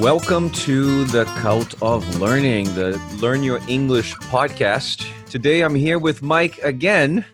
Welcome to the Cult of Learning, the Learn Your English podcast. Today I'm here with Mike again.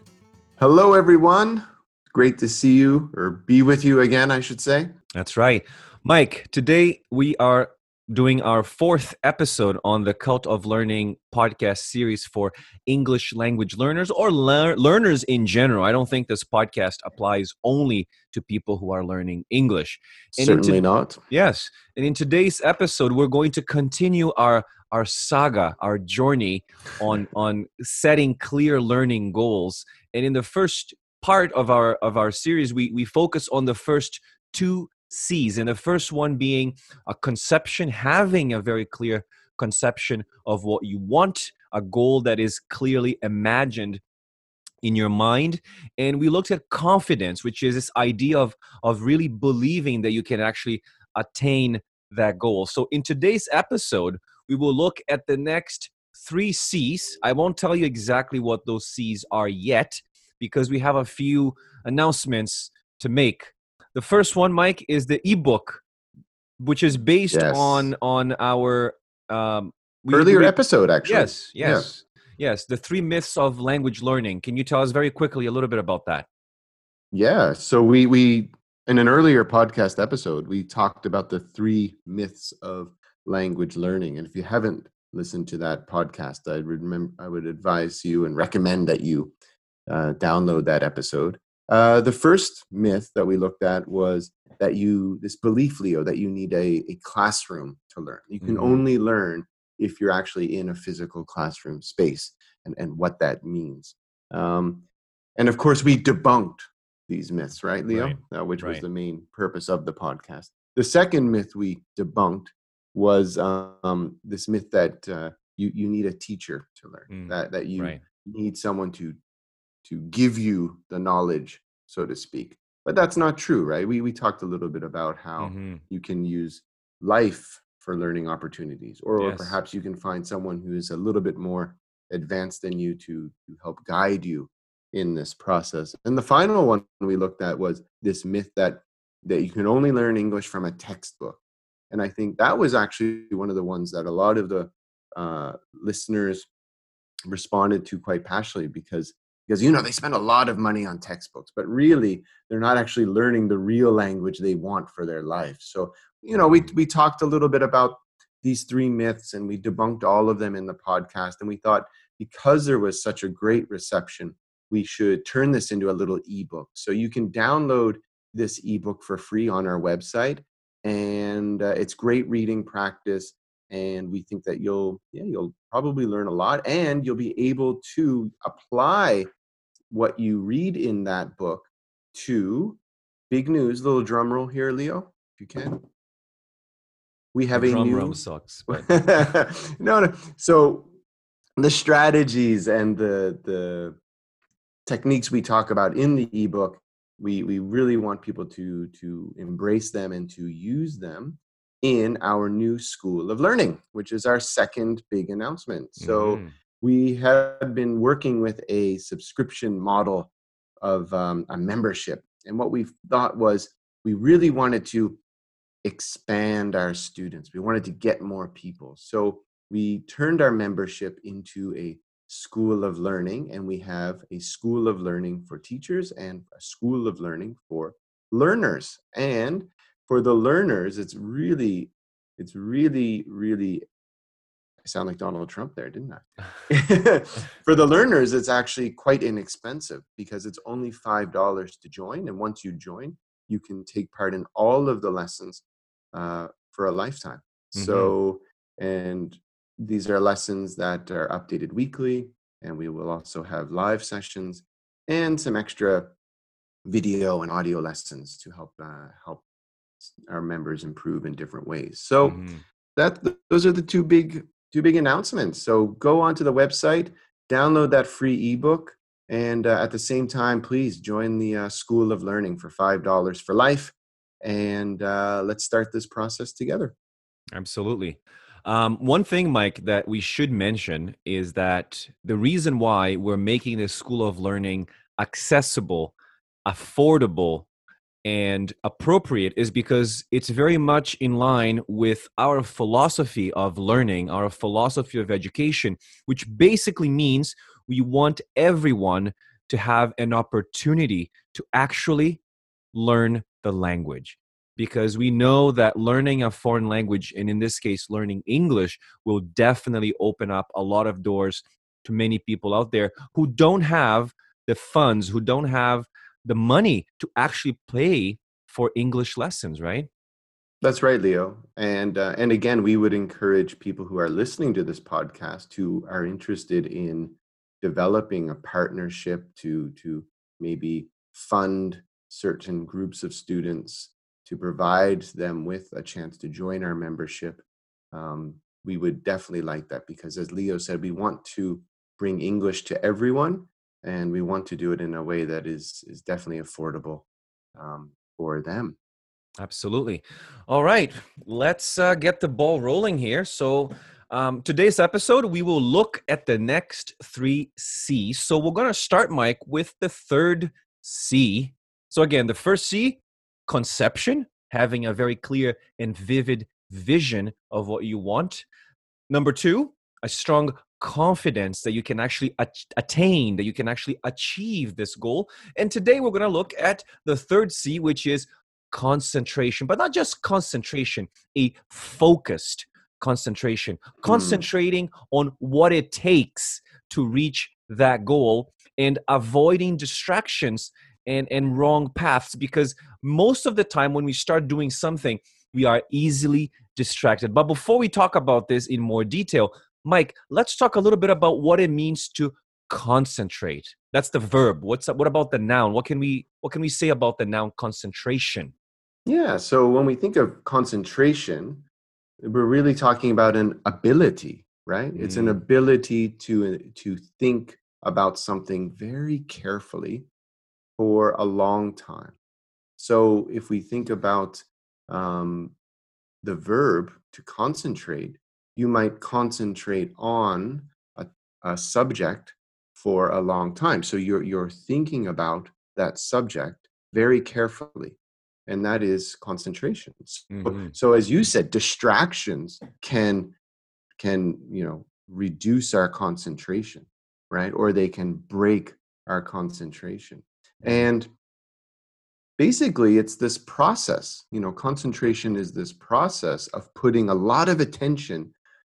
Hello, everyone. Great to see you or be with you again, I should say. That's right. Mike, today we are doing our fourth episode on the Cult of Learning podcast series for English language learners or lear- learners in general. I don't think this podcast applies only to people who are learning English. And Certainly to- not. Yes. And in today's episode, we're going to continue our our saga, our journey on on setting clear learning goals. And in the first part of our of our series, we we focus on the first two C's. And the first one being a conception, having a very clear conception of what you want, a goal that is clearly imagined in your mind and we looked at confidence which is this idea of of really believing that you can actually attain that goal so in today's episode we will look at the next three c's i won't tell you exactly what those c's are yet because we have a few announcements to make the first one, Mike, is the ebook, which is based yes. on on our um, earlier episode. Actually, yes, yes, yeah. yes. The three myths of language learning. Can you tell us very quickly a little bit about that? Yeah. So we we in an earlier podcast episode we talked about the three myths of language learning, and if you haven't listened to that podcast, I would remember I would advise you and recommend that you uh, download that episode. Uh, the first myth that we looked at was that you, this belief, Leo, that you need a, a classroom to learn. You can mm-hmm. only learn if you're actually in a physical classroom space and, and what that means. Um, and of course, we debunked these myths, right, Leo? Right. Uh, which right. was the main purpose of the podcast. The second myth we debunked was um, this myth that uh, you, you need a teacher to learn, mm. that, that you right. need someone to to give you the knowledge, so to speak. But that's not true, right? We we talked a little bit about how mm-hmm. you can use life for learning opportunities, or, yes. or perhaps you can find someone who is a little bit more advanced than you to to help guide you in this process. And the final one we looked at was this myth that that you can only learn English from a textbook. And I think that was actually one of the ones that a lot of the uh, listeners responded to quite passionately because because you know they spend a lot of money on textbooks but really they're not actually learning the real language they want for their life. So you know we we talked a little bit about these three myths and we debunked all of them in the podcast and we thought because there was such a great reception we should turn this into a little ebook. So you can download this ebook for free on our website and uh, it's great reading practice and we think that you'll yeah you'll probably learn a lot and you'll be able to apply what you read in that book to big news. Little drum roll here, Leo, if you can. We have the a drum new roll sucks. But... no, no. So the strategies and the the techniques we talk about in the ebook, we we really want people to to embrace them and to use them in our new school of learning, which is our second big announcement. So. Mm we have been working with a subscription model of um, a membership. And what we thought was we really wanted to expand our students. We wanted to get more people. So we turned our membership into a school of learning, and we have a school of learning for teachers and a school of learning for learners. And for the learners, it's really, it's really, really I sound like Donald Trump there, didn't I? For the learners, it's actually quite inexpensive because it's only $5 to join. And once you join, you can take part in all of the lessons uh, for a lifetime. Mm-hmm. So, and these are lessons that are updated weekly. And we will also have live sessions and some extra video and audio lessons to help uh, help our members improve in different ways. So Mhm. that those are the two big two big announcements. So go onto the website, download that free ebook, and uh, at the same time, please join the uh, School of Learning for five dollars for life, and uh, let's start this process together. Absolutely. Um, one thing, Mike, that we should mention is that the reason why we're making this School of Learning accessible, affordable, and appropriate is because it's very much in line with our philosophy of learning, our philosophy of education, which basically means we want everyone to have an opportunity to actually learn the language. Because we know that learning a foreign language, and in this case, learning English, will definitely open up a lot of doors to many people out there who don't have the funds, who don't have the money to actually pay for English lessons, right? That's right, Leo. And uh, and again, we would encourage people who are listening to this podcast who are interested in developing a partnership to to maybe fund certain groups of students to provide them with a chance to join our membership. Um, we would definitely like that because, as Leo said, we want to bring English to everyone, and we want to do it in a way that is is definitely affordable um, for them. Absolutely. All right, let's uh, get the ball rolling here. So, um, today's episode, we will look at the next three C's. So, we're going to start, Mike, with the third C. So, again, the first C, conception, having a very clear and vivid vision of what you want. Number two, a strong confidence that you can actually at- attain, that you can actually achieve this goal. And today we're going to look at the third C, which is concentration, but not just concentration, a focused concentration, hmm. concentrating on what it takes to reach that goal and avoiding distractions and, and wrong paths because most of the time when we start doing something, we are easily distracted. But before we talk about this in more detail, Mike, let's talk a little bit about what it means to concentrate. That's the verb. What's what about the noun? What can we what can we say about the noun concentration? Yeah. So when we think of concentration, we're really talking about an ability, right? It's an Mm. ability to to think about something very carefully for a long time. So if we think about um, the verb to concentrate, you might concentrate on a, a subject for a long time. So you're you're thinking about that subject very carefully and that is concentration so, Mhm. so as you said distractions can can you know reduce our concentration right or they can break our concentration and basically it's this process you know concentration is this process of putting a lot of attention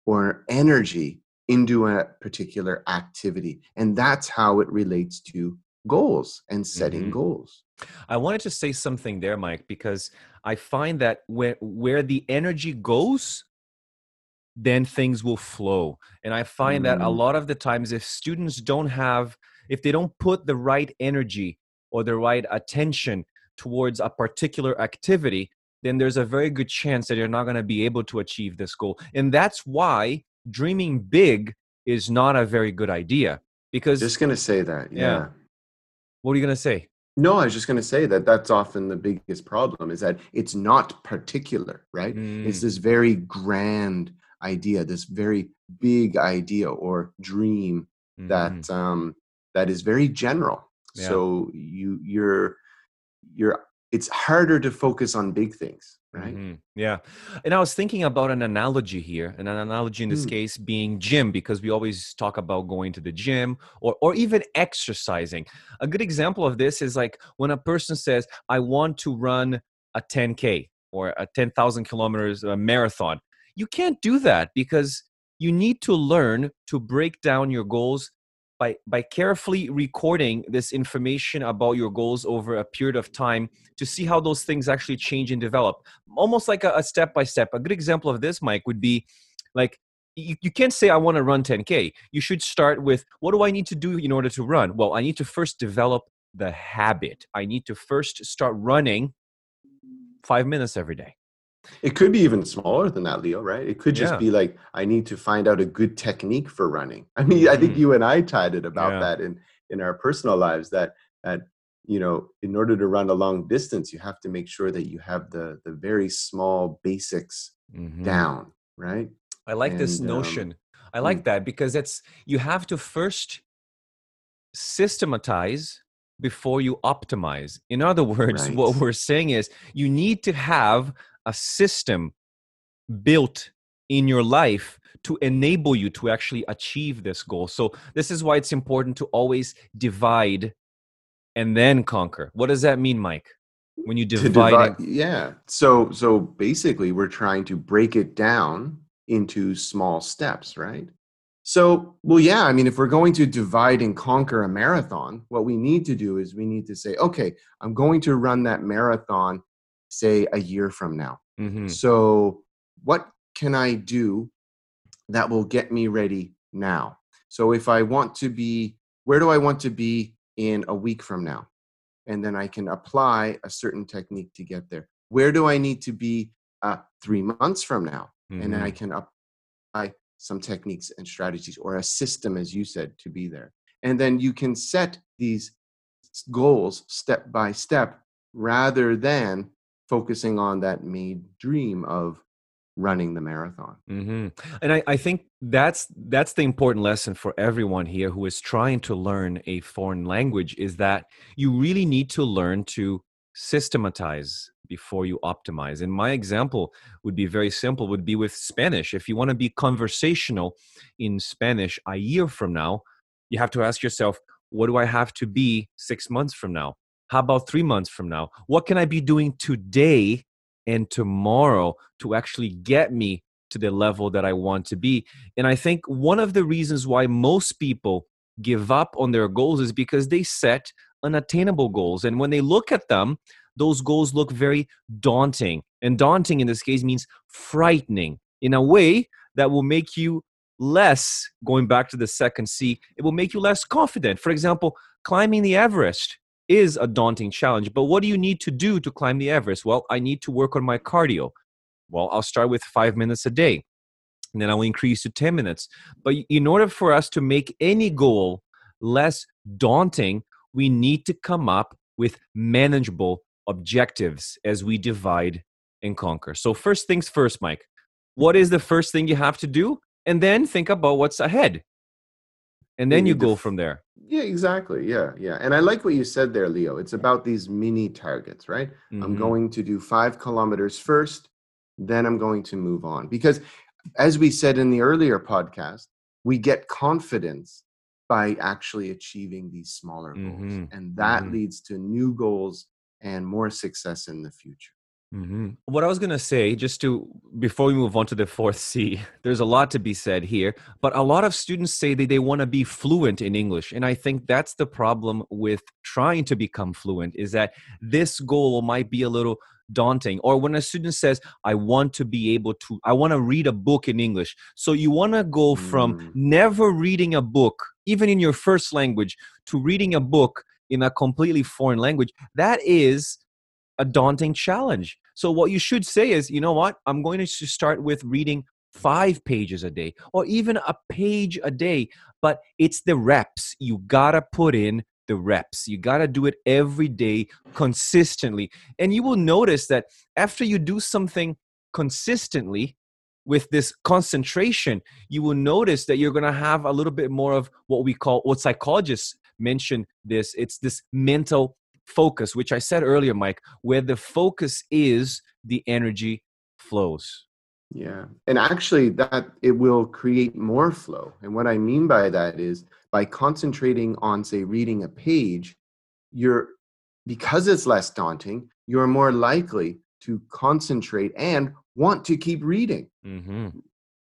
or energy into a particular activity and that's how it relates to goals and setting Mhm. goals I wanted to say something there, Mike, because I find that where where the energy goes, then things will flow. And I find that a Mm. lot of the times, if students don't have, if they don't put the right energy or the right attention towards a particular activity, then there's a very good chance that you're not going to be able to achieve this goal. And that's why dreaming big is not a very good idea. Because just going to say that Yeah. yeah. what are you going to say? no i was just going to say that that's often the biggest problem is that it's not particular right it's Mm. this very grand idea this very big idea or dream Mhm. that um that is very general Yeah. so you you're you're it's harder to focus on big things right Mhm. Yeah. And I was thinking about an analogy here, and an analogy in this Hmm. case being gym, because we always talk about going to the gym or, or even exercising. A good example of this is like when a person says, I want to run a 10K or a 10,000 kilometers a marathon. You can't do that because you need to learn to break down your goals by, by carefully recording this information about your goals over a period of time to see how those things actually change and develop almost like a, step by step. A good example of this, Mike, would be like you, you can't say I want to run 10k. You should start with what do I need to do in order to run? Well, I need to first develop the habit. I need to first start running five minutes every day. It could be even smaller than that, Leo, right? It could just Yeah. be like, I need to find out a good technique for running. I mean, I think Mhm. you and I chatted about Yeah. that in, in our personal lives that, that, you know, in order to run a long distance, you have to make sure that you have the, the very small basics Mhm. down, right? I like this And, um, notion. I like that because it's you have to first systematize before you optimize. In other words, what we're saying is you need to have a system built in your life to enable you to actually achieve this goal. So this is why it's important to always divide and then conquer. What does that mean, Mike? When you divide, divide yeah so so basically we're trying to break it down into small steps right so well yeah i mean if we're going to divide and conquer a marathon what we need to do is we need to say okay i'm going to run that marathon say a year from now Mhm. so what can i do that will get me ready now so if i want to be where do i want to be in a week from now and then I can apply a certain technique to get there. Where do I need to be uh, three months from now? And then I can apply some techniques and strategies or a system, as you said, to be there. And then you can set these goals step by step rather than focusing on that main dream of running the marathon. hmm And I, I think that's that's the important lesson for everyone here who is trying to learn a foreign language is that you really need to learn to systematize before you optimize. And my example would be very simple, would be with Spanish. If you want to be conversational in Spanish a year from now, you have to ask yourself, what do I have to be six months from now? How about three months from now? What can I be doing today and tomorrow to actually get me to the level that I want to be. And I think one of the reasons why most people give up on their goals is because they set unattainable goals. And when they look at them, those goals look very daunting. And daunting in this case means frightening in a way that will make you less, going back to the second C, it will make you less confident. For example, climbing the Everest is a daunting challenge. But what do you need to do to climb the Everest? Well, I need to work on my cardio. Well, I'll start with five minutes a day, and then I'll increase to 10 minutes. But in order for us to make any goal less daunting, we need to come up with manageable objectives as we divide and conquer. So, first things first, Mike, what is the first thing you have to do? And then think about what's ahead. And then You you to go from there. Yeah, exactly. Yeah, yeah. And I like what you said there, Leo. It's about these mini targets, right? I'm Mhm. going to do five kilometers first, then I'm going to move on. Because as we said in the earlier podcast, we get confidence by actually achieving these smaller goals. Mhm, And that mhm. leads to new goals and more success in the future. Hmm What I was gonna say, just to before we move on to the fourth C, there's a lot to be said here. But a lot of students say that they want to be fluent in English, and I think that's the problem with trying to become fluent. Is that this goal might be a little daunting or when a student says i want to be able to i want to read a book in english so you want to go from Mm. never reading a book even in your first language to reading a book in a completely foreign language that is a daunting challenge. So what you should say is, you know what? I'm going to start with reading 5 pages a day or even a page a day, but it's the reps. You got to put in the reps. You got to do it every day consistently. And you will notice that after you do something consistently with this concentration, you will notice that you're going to have a little bit more of what we call what psychologists mention this it's this mental focus, which I said earlier, Mike, where the focus is, the energy flows. Yeah. And actually that it will create more flow. And what I mean by that is by concentrating on say reading a page, you're because it's less daunting, you're more likely to concentrate and want to keep reading. Mm-hmm.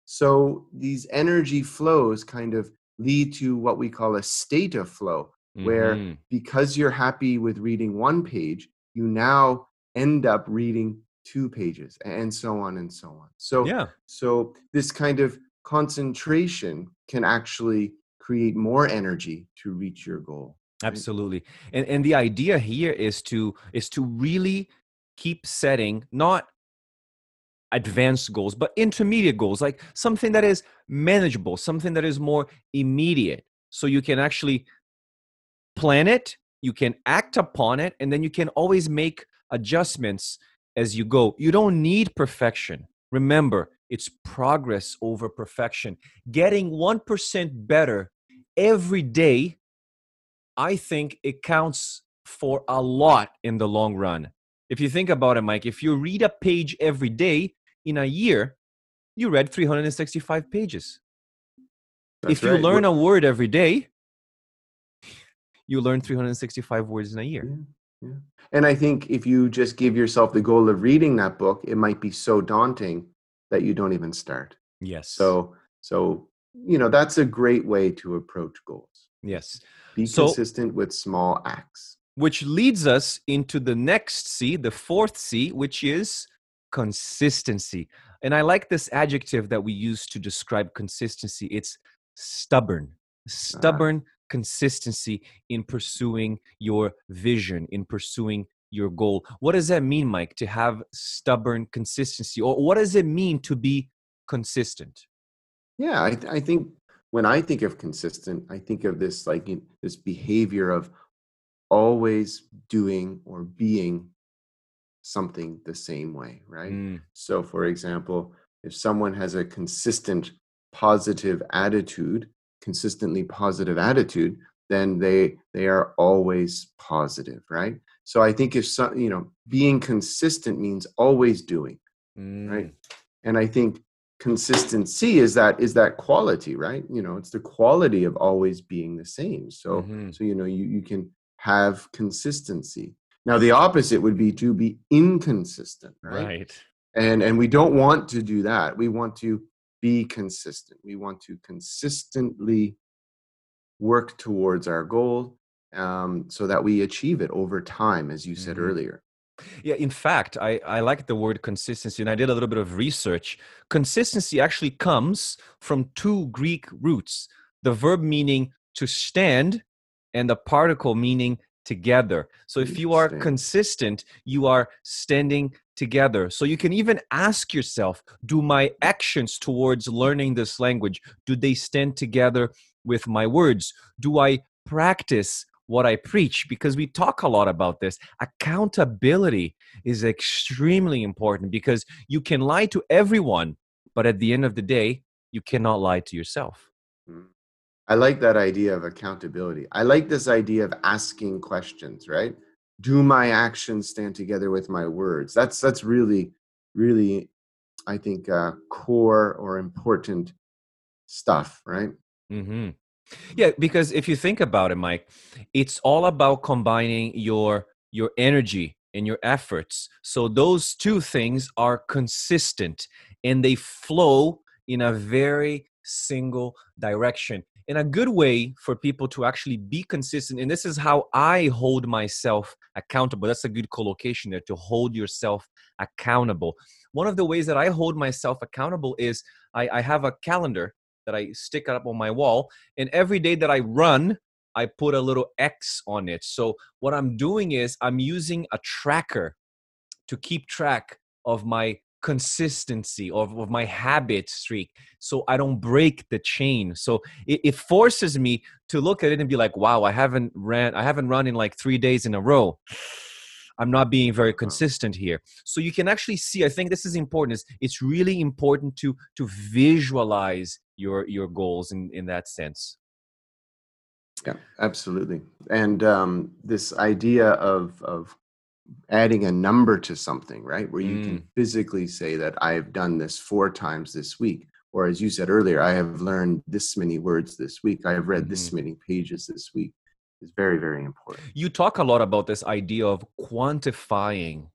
So these energy flows kind of lead to what we call a state of flow where Mm-hmm. because you're happy with reading one page, you now end up reading two pages and so on and so on. So yeah, so this kind of concentration can actually create more energy to reach your goal. absolutely and and the idea here is to is to really keep setting not advanced goals but intermediate goals like something that is manageable something that is more immediate so you can actually plan it you can act upon it and then you can always make adjustments as you go you don't need perfection remember it's progress over perfection getting 1% better every day I think it counts for a lot in the long run. If you think about it, Mike, if you read a page every day in a year, you read 365 pages. That's if you right. learn a word every day, you learn 365 words in a year. Yeah, yeah. And I think if you just give yourself the goal of reading that book, it might be so daunting that you don't even start. Yes. So, so you know, that's a great way to approach goals. yes. Be So- consistent with small acts. Which leads us into the next C, the fourth C, which is consistency. And I like this adjective that we use to describe consistency. It's stubborn. Ah. Stubborn consistency in pursuing your vision, in pursuing your goal. What does that mean, Mike, to have stubborn consistency? Or what does it mean to be consistent? Yeah, I, th- I think when I think of consistent, I think of this like in- this behavior of always doing or being something the same way, right? Mm, So, for example, if someone has a consistent positive attitude, consistently positive attitude, then they they are always positive, right? So I think if some, you know, being consistent means always doing, right? mm, And I think consistency is that is that quality, right? You know, it's the quality of always being the same. So mhm. so you know, you you can have consistency. Now the opposite would be to be inconsistent, right? Right. and and we don't want to do that we want to be consistent we want to consistently work towards our goal um, so that we achieve it over time as you said Mhm. earlier Yeah, in fact, I, I like the word consistency, and I did a little bit of research. Consistency actually comes from two Greek roots the verb meaning to stand, and the particle meaning together. So if you are consistent, you are standing together. So you can even ask yourself do my actions towards learning this language do they stand together with my words? Do I practice what I preach? Because we talk a lot about this. Accountability is extremely important because you can lie to everyone, but at the end of the day, you cannot lie to yourself. I like that idea of accountability i like this idea of asking questions right do my actions stand together with my words that's that's really really i think uh, core or important stuff right Mm-hmm. Yeah, because if you think about it, Mike, it's all about combining your your energy and your efforts. So those two things are consistent and they flow in a very single direction. And a good way for people to actually be consistent, and this is how I hold myself accountable. That's a good collocation there to hold yourself accountable. One of the ways that I hold myself accountable is I, I have a calendar that I stick up on my wall and every day that I run, I put a little X on it. So what I'm doing is I'm using a tracker to keep track of my consistency of, of my habit streak so I don't break the chain. So it, it forces me to look at it and be like, wow, I haven't ran, I haven't run in like three days in a row. I'm not being very consistent here. So you can actually see, I think this is important, is it's really important to to visualize your your goals in, in that sense. Yeah, absolutely. And um, this idea of of adding a number to something, right, where you can mm. physically say that I have done this four times this week, or as you said earlier, I have learned this many words this week. I have read this mm-hmm. many pages this week. Is very very important. You talk a lot about this idea of quantifying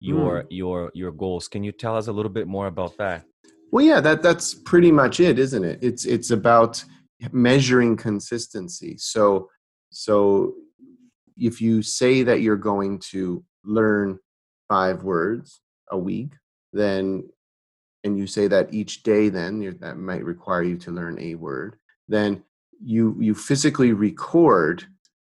your mm. your your goals. Can you tell us a little bit more about that? Well, yeah, that that's pretty much it, isn't it? It's it's about measuring consistency. So so if you say that you're going to learn five words a week, then and you say that each day, then that might require you to learn a word. Then you you physically record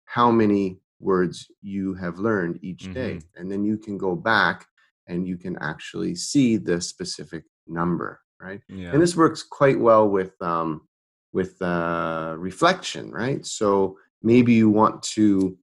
how many words you have learned each day. Mm-hmm. And then you can go back and you can actually see the specific number, right? Yeah. And this works quite well with um, with uh, reflection, right? So maybe you want to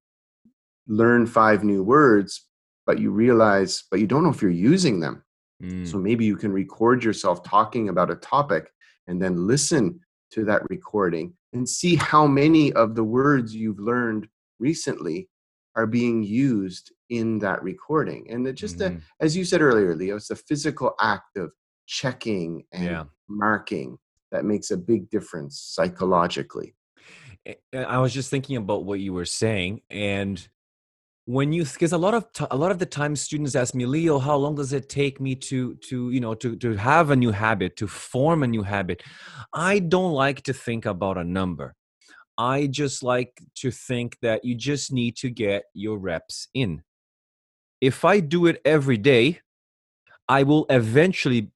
learn five new words, but you realize, but you don't know if you're using them. Mm. So maybe you can record yourself talking about a topic and then listen to that recording and see how many of the words you've learned recently are being used in that recording. And it just, Mhm. a, as you said earlier, Leo, it's a physical act of checking and Yeah. marking that makes a big difference psychologically. I was just thinking about what you were saying, and when you because a lot of t- a lot of the time students ask me, Leo, how long does it take me to to you know to to have a new habit, to form a new habit? I don't like to think about a number. I just like to think that you just need to get your reps in. If I do it every day, I will eventually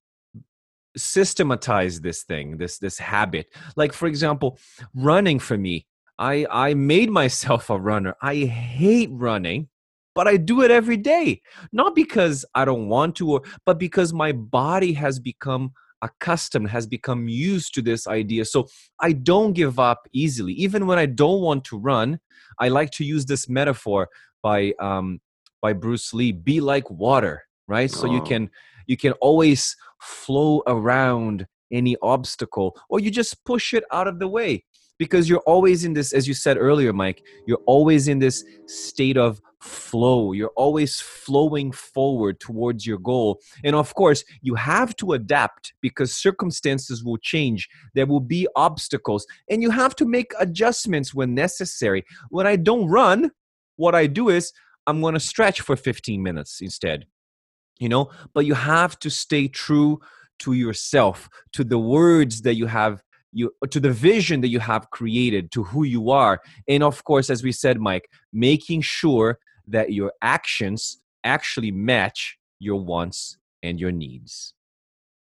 systematize this thing this this habit like for example running for me i i made myself a runner. I hate running but i do it every day. Not because i don't want to or but because my body has become accustomed has become used to this idea. So i don't give up easily. Even when i don't want to run i like to use this metaphor by um by bruce lee be like water right? So you Oh. can you can always flow around any obstacle or you just push it out of the way because you're always in this as you said earlier mike you're always in this state of flow. You're always flowing forward towards your goal. And of course you have to adapt because circumstances will change. There will be obstacles and you have to make adjustments when necessary. When i don't run what i do is i'm going to stretch for 15 minutes instead you know? But you have to stay true to yourself to the words that you have you to the vision that you have created to who you are and of course as we said mike making sure that your actions actually match your wants and your needs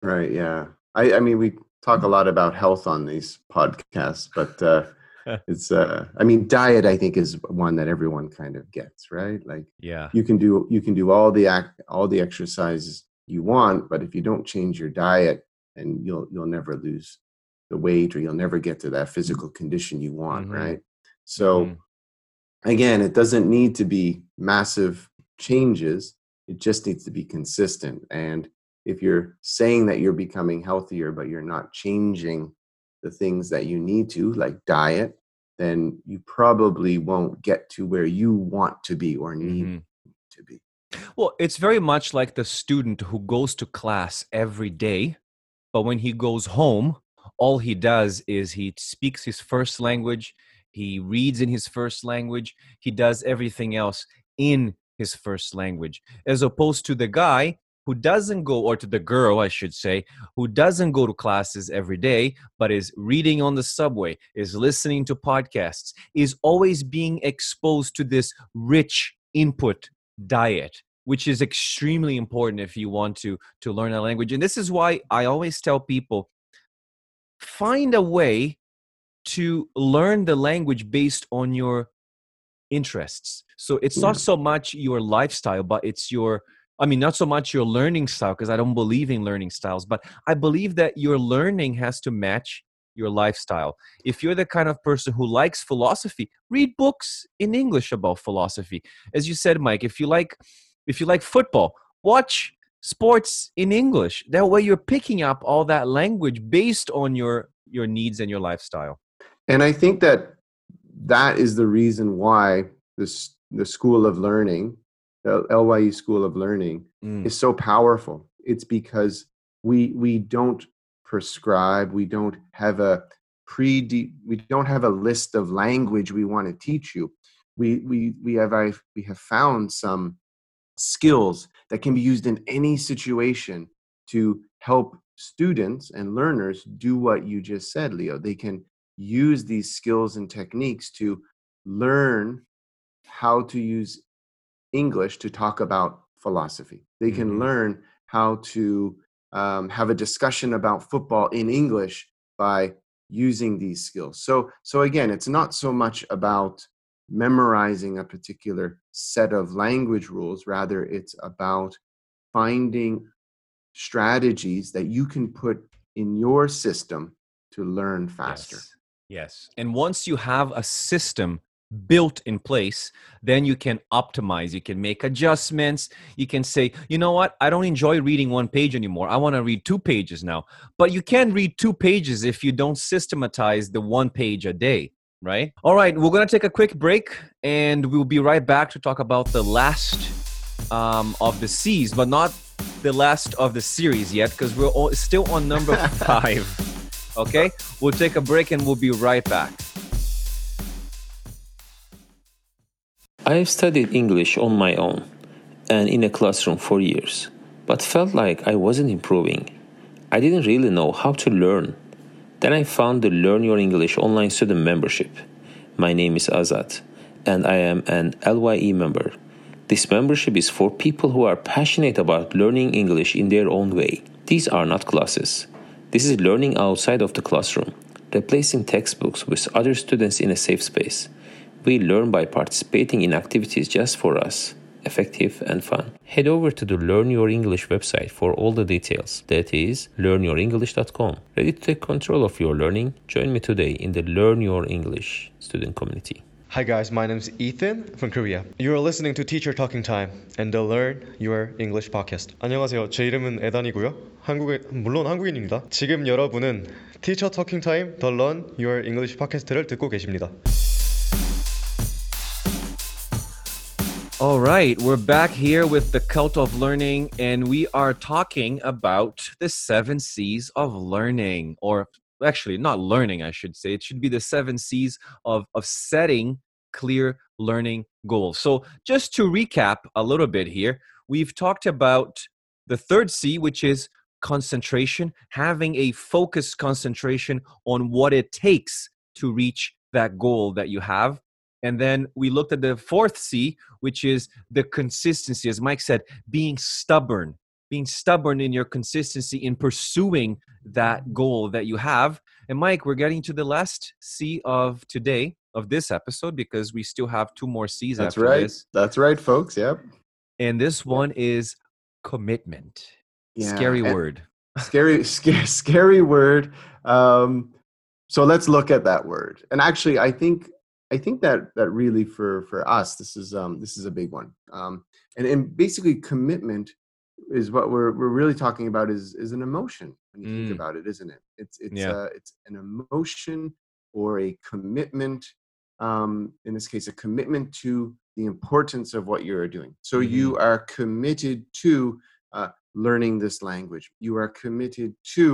Right. Yeah. I, I mean, we talk a lot about health on these podcasts, but uh, it's, uh, I mean, diet, I think is one that everyone kind of gets, right? Like yeah you can do, you can do all the act, all the exercises you want, but if you don't change your diet and you'll, you'll never lose the weight or you'll never get to that physical condition you want. Mhm. Right. So Mhm. again, it doesn't need to be massive changes. It just needs to be consistent. And if you're saying that you're becoming healthier, but you're not changing the things that you need to, like diet, then you probably won't get to where you want to be or need Mhm. to be. Well, it's very much like the student who goes to class every day, but when he goes home, all he does is he speaks his first language, he reads in his first language, he does everything else in his first language, as opposed to the guy who doesn't go, or to the girl, I should say, who doesn't go to classes every day, but is reading on the subway, is listening to podcasts, is always being exposed to this rich input diet which is extremely important if you want to to learn a language. And this is why i always tell people find a way to learn the language based on your interests. So it's Yeah. not mm. so much your lifestyle but it's your i mean not so much your learning style because i don't believe in learning styles but i believe that your learning has to match your lifestyle. If you're the kind of person who likes philosophy read books in english about philosophy. As you said mike if you like if you like football watch sports in english that way you're picking up all that language based on your your needs and your lifestyle And I think that that is the reason why this the School of Learning, the LYU School of Learning, Mm, is so powerful. It's because we we don't prescribe, we don't have a pre we don't have a list of language we want to teach you. We we we have I we have found some skills that can be used in any situation to help students and learners do what you just said, Leo. They can use these skills and techniques to learn how to use English to talk about philosophy. They can Mhm. learn how to um, have a discussion about football in English by using these skills. So, so again, it's not so much about memorizing a particular set of language rules. Rather, it's about finding strategies that you can put in your system to learn faster. Yes. yes. And once you have a system built in place, then you can optimize. You can make adjustments. You can say, you know what? I don't enjoy reading one page anymore. I want to read two pages now. But you can't read two pages if you don't systematize the one page a day, right? All right, we're going to take a quick break and we'll be right back to talk about the last um, of the C's, but not the last of the series yet because we're all, still on number five. Okay, we'll take a break and we'll be right back. I have studied English on my own and in a classroom for years, but felt like I wasn't improving. I didn't really know how to learn. Then I found the Learn Your English online student membership. My name is Azad, and I am an LYE member. This membership is for people who are passionate about learning English in their own way. These are not classes. This is learning outside of the classroom, replacing textbooks with other students in a safe space. We learn by participating in activities just for us, effective and fun. Head over to the Learn Your English website for all the details. That is learnyourenglish.com. Ready to take control of your learning? Join me today in the Learn Your English student community. Hi guys, my name is Ethan from Korea. You are listening to Teacher Talking Time and the Learn Your English podcast. 안녕하세요. 제 이름은 에단이고요. 한국에 물론 한국인입니다. 지금 여러분은 Teacher Talking Time, the Learn Your English podcast를 듣고 계십니다. All right, we're back here with the Cult of Learning, and we are talking about the seven C's of learning, or actually, not learning, I should say. It should be the seven C's of, of setting clear learning goals. So, just to recap a little bit here, we've talked about the third C, which is concentration, having a focused concentration on what it takes to reach that goal that you have. And then we looked at the fourth C, which is the consistency. As Mike said, being stubborn, being stubborn in your consistency in pursuing that goal that you have. And Mike, we're getting to the last C of today, of this episode, because we still have two more C's That's after right. this. That's right, folks. Yep. And this one is commitment. Yeah, Scary word. scary scary scary word um so let's look at that word and actually i think i think that that really for for us this is um this is a big one um and and basically commitment is what we're we're really talking about is is an emotion when you Mm. think about it isn't it it's it's Yeah. uh it's an emotion or a commitment um in this case a commitment to the importance of what you're doing so Mm-hmm. you are committed to uh, learning this language. You are committed to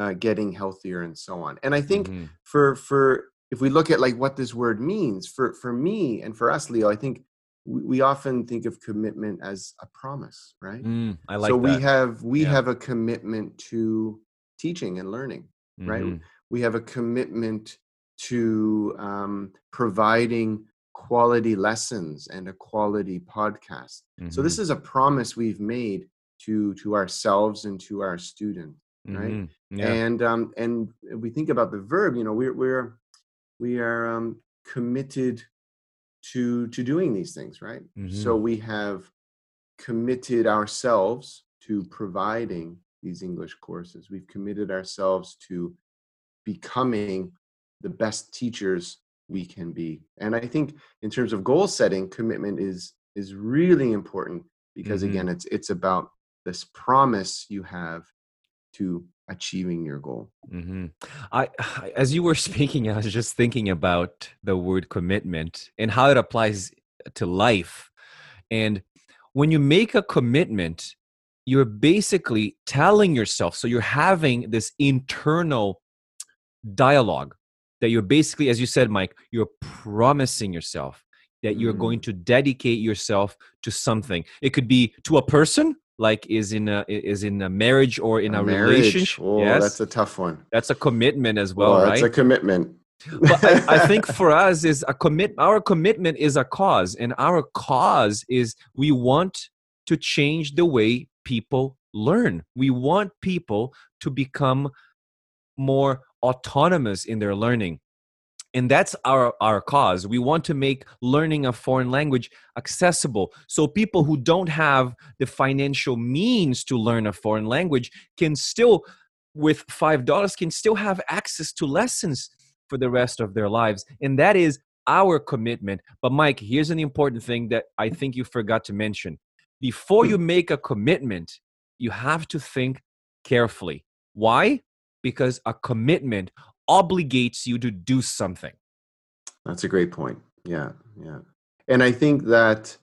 uh, getting healthier and so on. And I think Mhm. for for if we look at like what this word means for for me and for us, Leo, I think we, we often think of commitment as a promise, right? Mm, I like so that. we have we Yeah. have a commitment to teaching and learning. right? Mhm. We have a commitment to um, providing quality lessons and a quality podcast. So this Mhm. is a promise we've made to to ourselves and to our students right? Mhm. Yeah. and um and we think about the verb you know we're we're we are um committed to to doing these things right so Mhm. we have committed ourselves to providing these english courses we've committed ourselves to becoming the best teachers we can be and i think in terms of goal setting commitment is is really important because Mhm. again it's it's about this promise you have to achieving your goal hmm I, as you were speaking, I was just thinking about the word commitment and how it applies to life. And when you make a commitment, you're basically telling yourself, so you're having this internal dialogue that you're basically, as you said, Mike, you're promising yourself that you're going to dedicate yourself to something. It could be to a person, like is in a is in a marriage or in a, marriage, relationship. oh yes, that's a tough one that's a commitment as well, oh, well right? that's a commitment but I, I think for us is a commit. Our commitment is a cause, and our cause is we want to change the way people learn. We want people to become more autonomous in their learning. And that's our our cause. We want to make learning a foreign language accessible. So people who don't have the financial means to learn a foreign language can still with five dollars can still have access to lessons for the rest of their lives. And that is our commitment. But mike here's an important thing that i think you forgot to mention. Before you make a commitment you have to think carefully. Why? Because a commitment obligates you to do something. That's a great point. Yeah, yeah. And I think that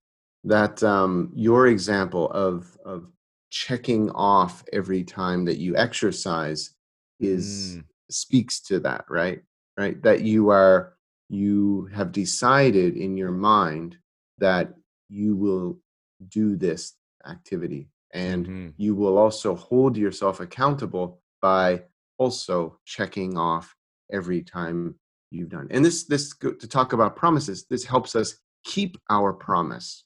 that um, your example of of checking off every time that you exercise is mm. speaks to that, right? Right? That you are you have decided in your mind that you will do this activity and mm-hmm. you will also hold yourself accountable by also checking off every time you've done. And this this to talk about promises, this helps us keep our promise.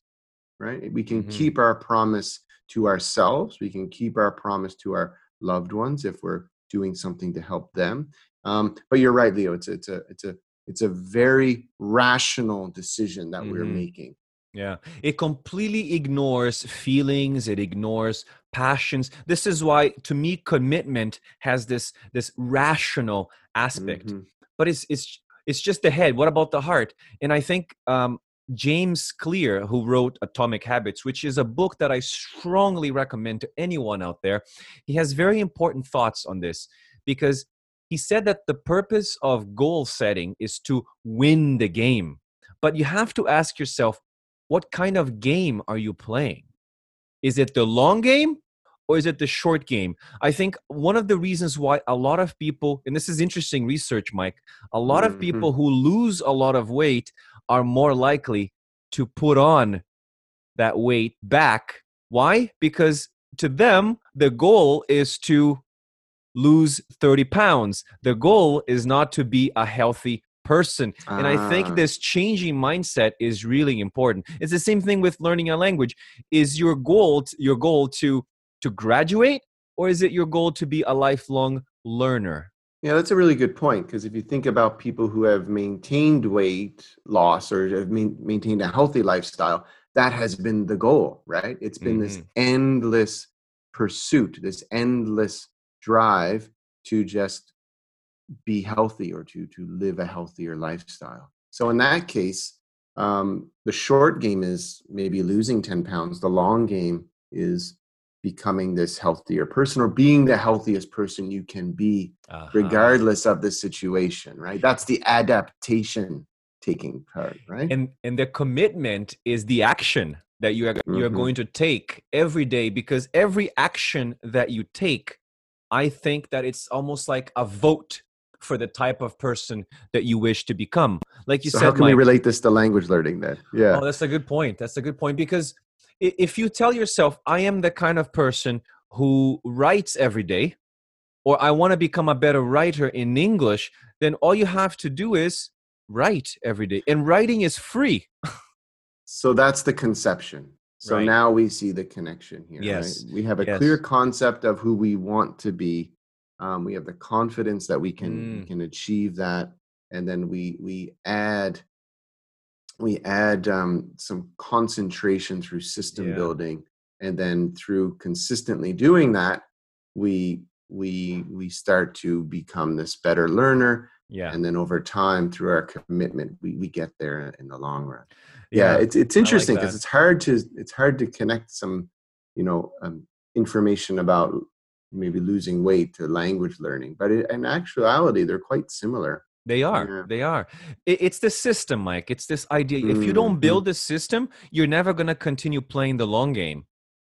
Right? We can mm-hmm. keep our promise to ourselves, we can keep our promise to our loved ones if we're doing something to help them. Um, but you're right, Leo. It's a, it's a it's a it's a very rational decision that mm-hmm. we're making. Yeah, it completely ignores feelings. It ignores passions. This is why, to me, commitment has this this rational aspect. Mm-hmm. But it's it's it's just the head. What about the heart? And I think um, James Clear, who wrote Atomic Habits, which is a book that I strongly recommend to anyone out there, he has very important thoughts on this because he said that the purpose of goal setting is to win the game. But you have to ask yourself, what kind of game are you playing? Is it the long game or is it the short game? I think one of the reasons why a lot of people, and this is interesting research, Mike, a lot mm-hmm. of people who lose a lot of weight are more likely to put on that weight back. Why? Because to them, the goal is to lose 30 pounds. The goal is not to be a healthy person. And I think ah. this changing mindset is really important. It's the same thing with learning a language. Is your goal your goal to to graduate or is it your goal to be a lifelong learner? Yeah, that's a really good point because if you think about people who have maintained weight loss or have maintained a healthy lifestyle, that has been the goal, right? It's been mm-hmm. this endless pursuit, this endless drive to just be healthy or to to live a healthier lifestyle. So in that case, um, the short game is maybe losing 10 pounds. The long game is becoming this healthier person or being the healthiest person you can be, uh-huh. regardless of the situation, right? That's the adaptation taking part, right? And and the commitment is the action that you are mm-hmm. you are going to take every day because every action that you take, I think that it's almost like a vote for the type of person that you wish to become. Like you so said, how can Mike, we relate this to language learning then? Yeah. Oh, that's a good point. That's a good point because if you tell yourself, I am the kind of person who writes every day, or I want to become a better writer in English, then all you have to do is write every day. And writing is free. so that's the conception. So right. now we see the connection here. Yes. Right? We have a yes. clear concept of who we want to be um, we have the confidence that we can mm. can achieve that and then we we add we add um, some concentration through system yeah. building and then through consistently doing that we we we start to become this better learner yeah and then over time through our commitment we, we get there in the long run yeah, yeah it's it's interesting because like it's hard to it's hard to connect some you know um, information about maybe losing weight to language learning but in actuality they're quite similar they are yeah. they are it's the system mike it's this idea mm-hmm. if you don't mm-hmm. build the system you're never going to continue playing the long game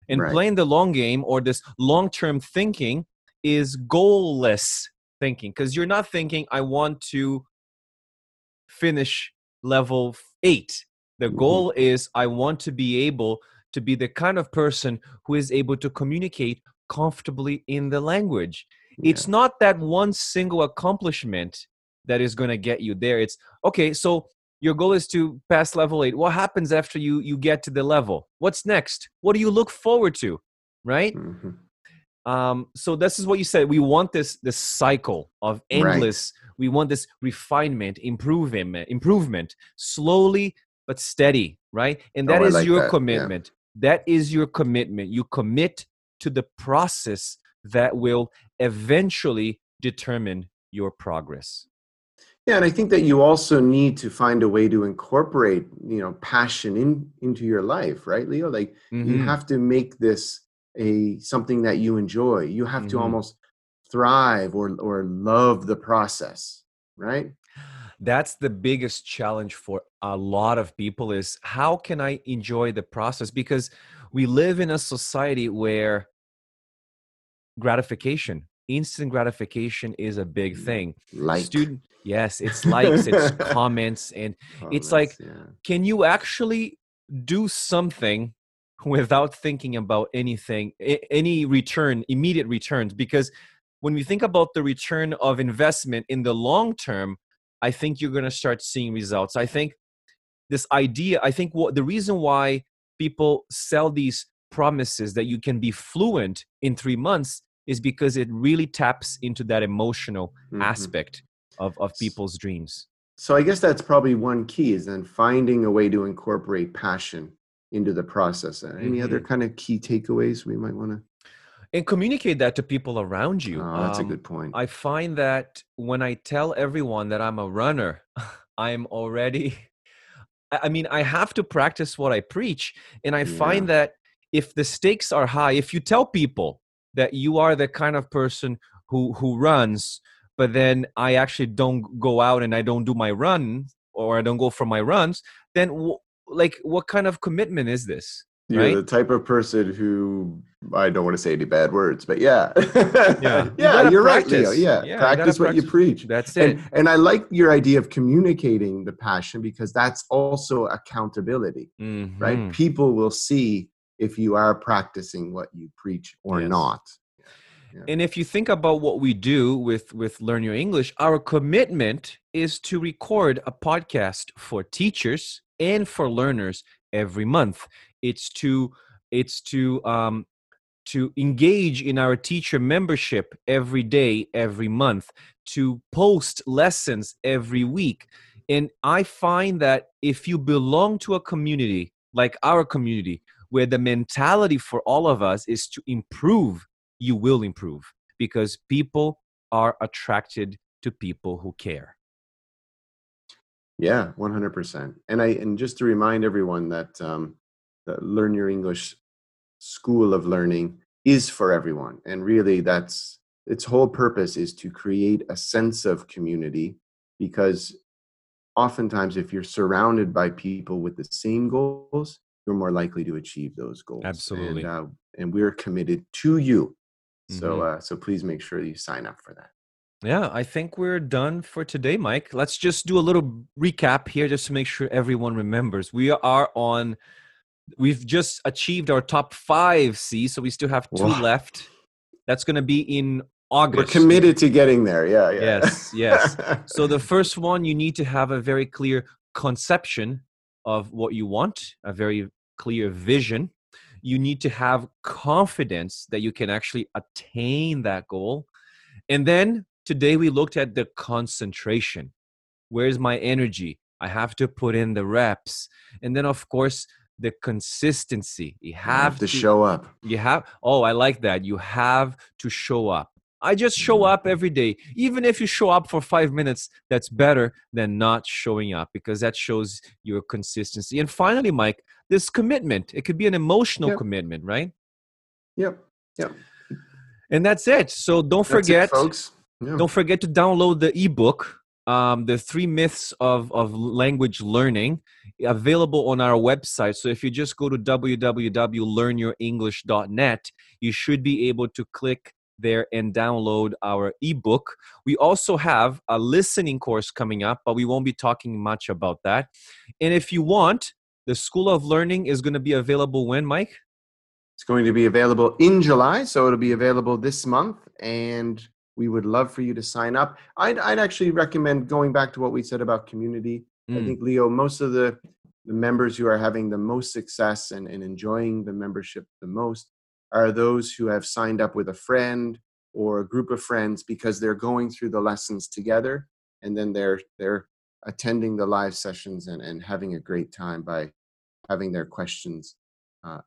and right. playing the long game or this long-term thinking is goalless thinking because you're not thinking i want to finish level 8 the mm-hmm. goal is i want to be able to be the kind of person who is able to communicate comfortably in the language. Yeah. It's not that one single accomplishment that is going to get you there. It's okay, so your goal is to pass level 8. What happens after you you get to the level? What's next? What do you look forward to? Right? Mm-hmm. Um, so this is what you said. We want this this cycle of Right. endless. We want this refinement, improvement, improvement, slowly but steady, right? And Oh, that I is like your that, yeah. commitment. That is your commitment. You commit to the process that will eventually determine your progress. Yeah, and I think that you also need to find a way to incorporate, you know, passion in into your life, right, Leo? Like you Mhm. have to make this a something that you enjoy. You have to Mhm. almost thrive or or love the process, right? That's the biggest challenge for a lot of people is how can i enjoy the process? Because we live in a society where gratification instant gratification is a big Mm, thing. Like. Student yes it's likes it's comments and it's like- yeah. can you actually do something without thinking about anything any return immediate returns? Because when we think about the return of investment in the long term i think you're going to start seeing results i think this idea i think what the reason why people sell these promises that you can be fluent in 3 months is because it really taps into that emotional Mhm. aspect of of people's dreams So I guess that's probably one key is then finding a way to incorporate passion into the process. Any other Mm-hmm. kind of key takeaways we might want to? And communicate that to people around you Oh, that's a Um, good point. I find that when I tell everyone that I'm a runner, I'm already, I mean, I have to practice what I preach. And I find that if the stakes are high, if you tell people that you are the kind of person who, who runs, but then I actually don't go out and I don't do my run or I don't go for my runs, then w- like what kind of commitment is this? You're right? the type of person who I don't want to say any bad words, but yeah, Yeah. You yeah, gotta you're right, Leo. Yeah, Yeah, practice what you preach. That's it. And and I like your idea of communicating the passion because that's also accountability, right? Mhm. People will see if you are practicing what you preach or Yes. not. And if you think about what we do with with Learn Your English, our commitment is to record a podcast for teachers and for learners every month. It's to it's to um to engage in our teacher membership every day, every month, to post lessons every week. And I find that if you belong to a community like our community, where the mentality for all of us is to improve, you will improve because people are attracted to people who care. Yeah, one hundred percent. And I and just to remind everyone that um, the Learn Your English School of Learning is for everyone, and really, that's its whole purpose is to create a sense of community. Because oftentimes, if you're surrounded by people with the same goals, you're more likely to achieve those goals. Absolutely. and, uh, and we're committed to you. So, Mhm. uh, so please make sure you sign up for that. Yeah, I think we're done for today, Mike. Let's just do a little recap here just to make sure everyone remembers. We are on, we've just achieved our top five C, so we still have two Wow. left. That's going to be in August. We're committed to getting there. Yeah. yeah. Yes, yes. So the first one, you need to have a very clear conception of what you want, a very clear vision. You need to have confidence that you can actually attain that goal. And then today we looked at the concentration. Where's my energy? I have to put in the reps. And then, of course, the consistency. You You have, to show up. you have oh i like that you have to show up i just show up Mhm. every day even if you show up for five minutes that's better than not showing up because that shows your consistency and finally mike this commitment it could be an emotional Yep. commitment right Yep. Yep. and that's it so don't That's it, forget folks. Yeah. don't forget to download the ebook um, the three myths of, of language learning available on our website. So if you just go to www.learnyourenglish.net you should be able to click there and download our ebook. We also have a listening course coming up but we won't be talking much about that. And if you want the school of learning is going to be available when mike? It's going to be available in July, so it'll be available this month, and we would love for you to sign up. I'd, I'd actually recommend going back to what we said about community. I Mm. think, Leo, most of the, the members who are having the most success and, and enjoying the membership the most are those who have signed up with a friend or a group of friends because they're going through the lessons together and then they're they're attending the live sessions and, and having a great time by having their questions uh,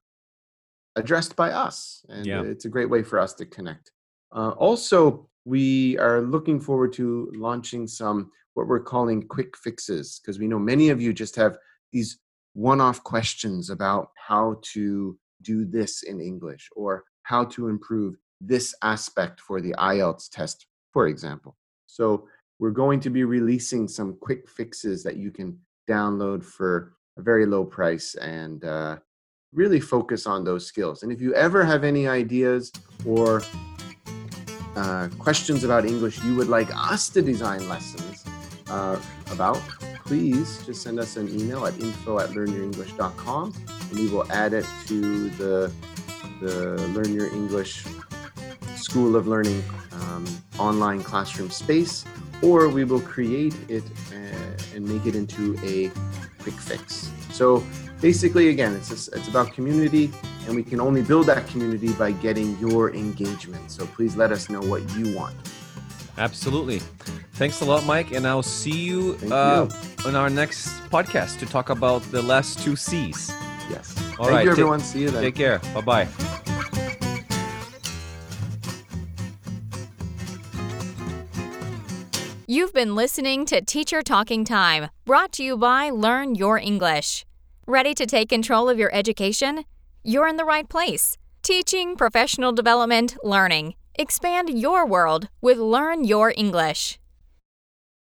addressed by us and Yeah. it's a great way for us to connect uh, also we are looking forward to launching some what we're calling quick fixes because we know many of you just have these one-off questions about how to do this in english or how to improve this aspect for the ielts test for example so we're going to be releasing some quick fixes that you can download for a very low price and uh, really focus on those skills. And if you ever have any ideas or uh, questions about English you would like us to design lessons uh, about, please just send us an email at info at learnyourenglish.com and we will add it to the, the Learn Your English School of Learning um, online classroom space, or we will create it uh, and make it into a quick fix. So basically, again, it's just, it's about community, and we can only build that community by getting your engagement. So please let us know what you want. Absolutely. Thanks a lot, Mike, and I'll see you, Thank uh, on our next podcast to talk about the last two C's. Yes. All Thank right, you, take- everyone. See you then. Take care. Bye bye. You've been listening to Teacher Talking Time, brought to you by Learn Your English. Ready to take control of your education? You're in the right place. Teaching, professional development, learning. Expand your world with Learn Your English.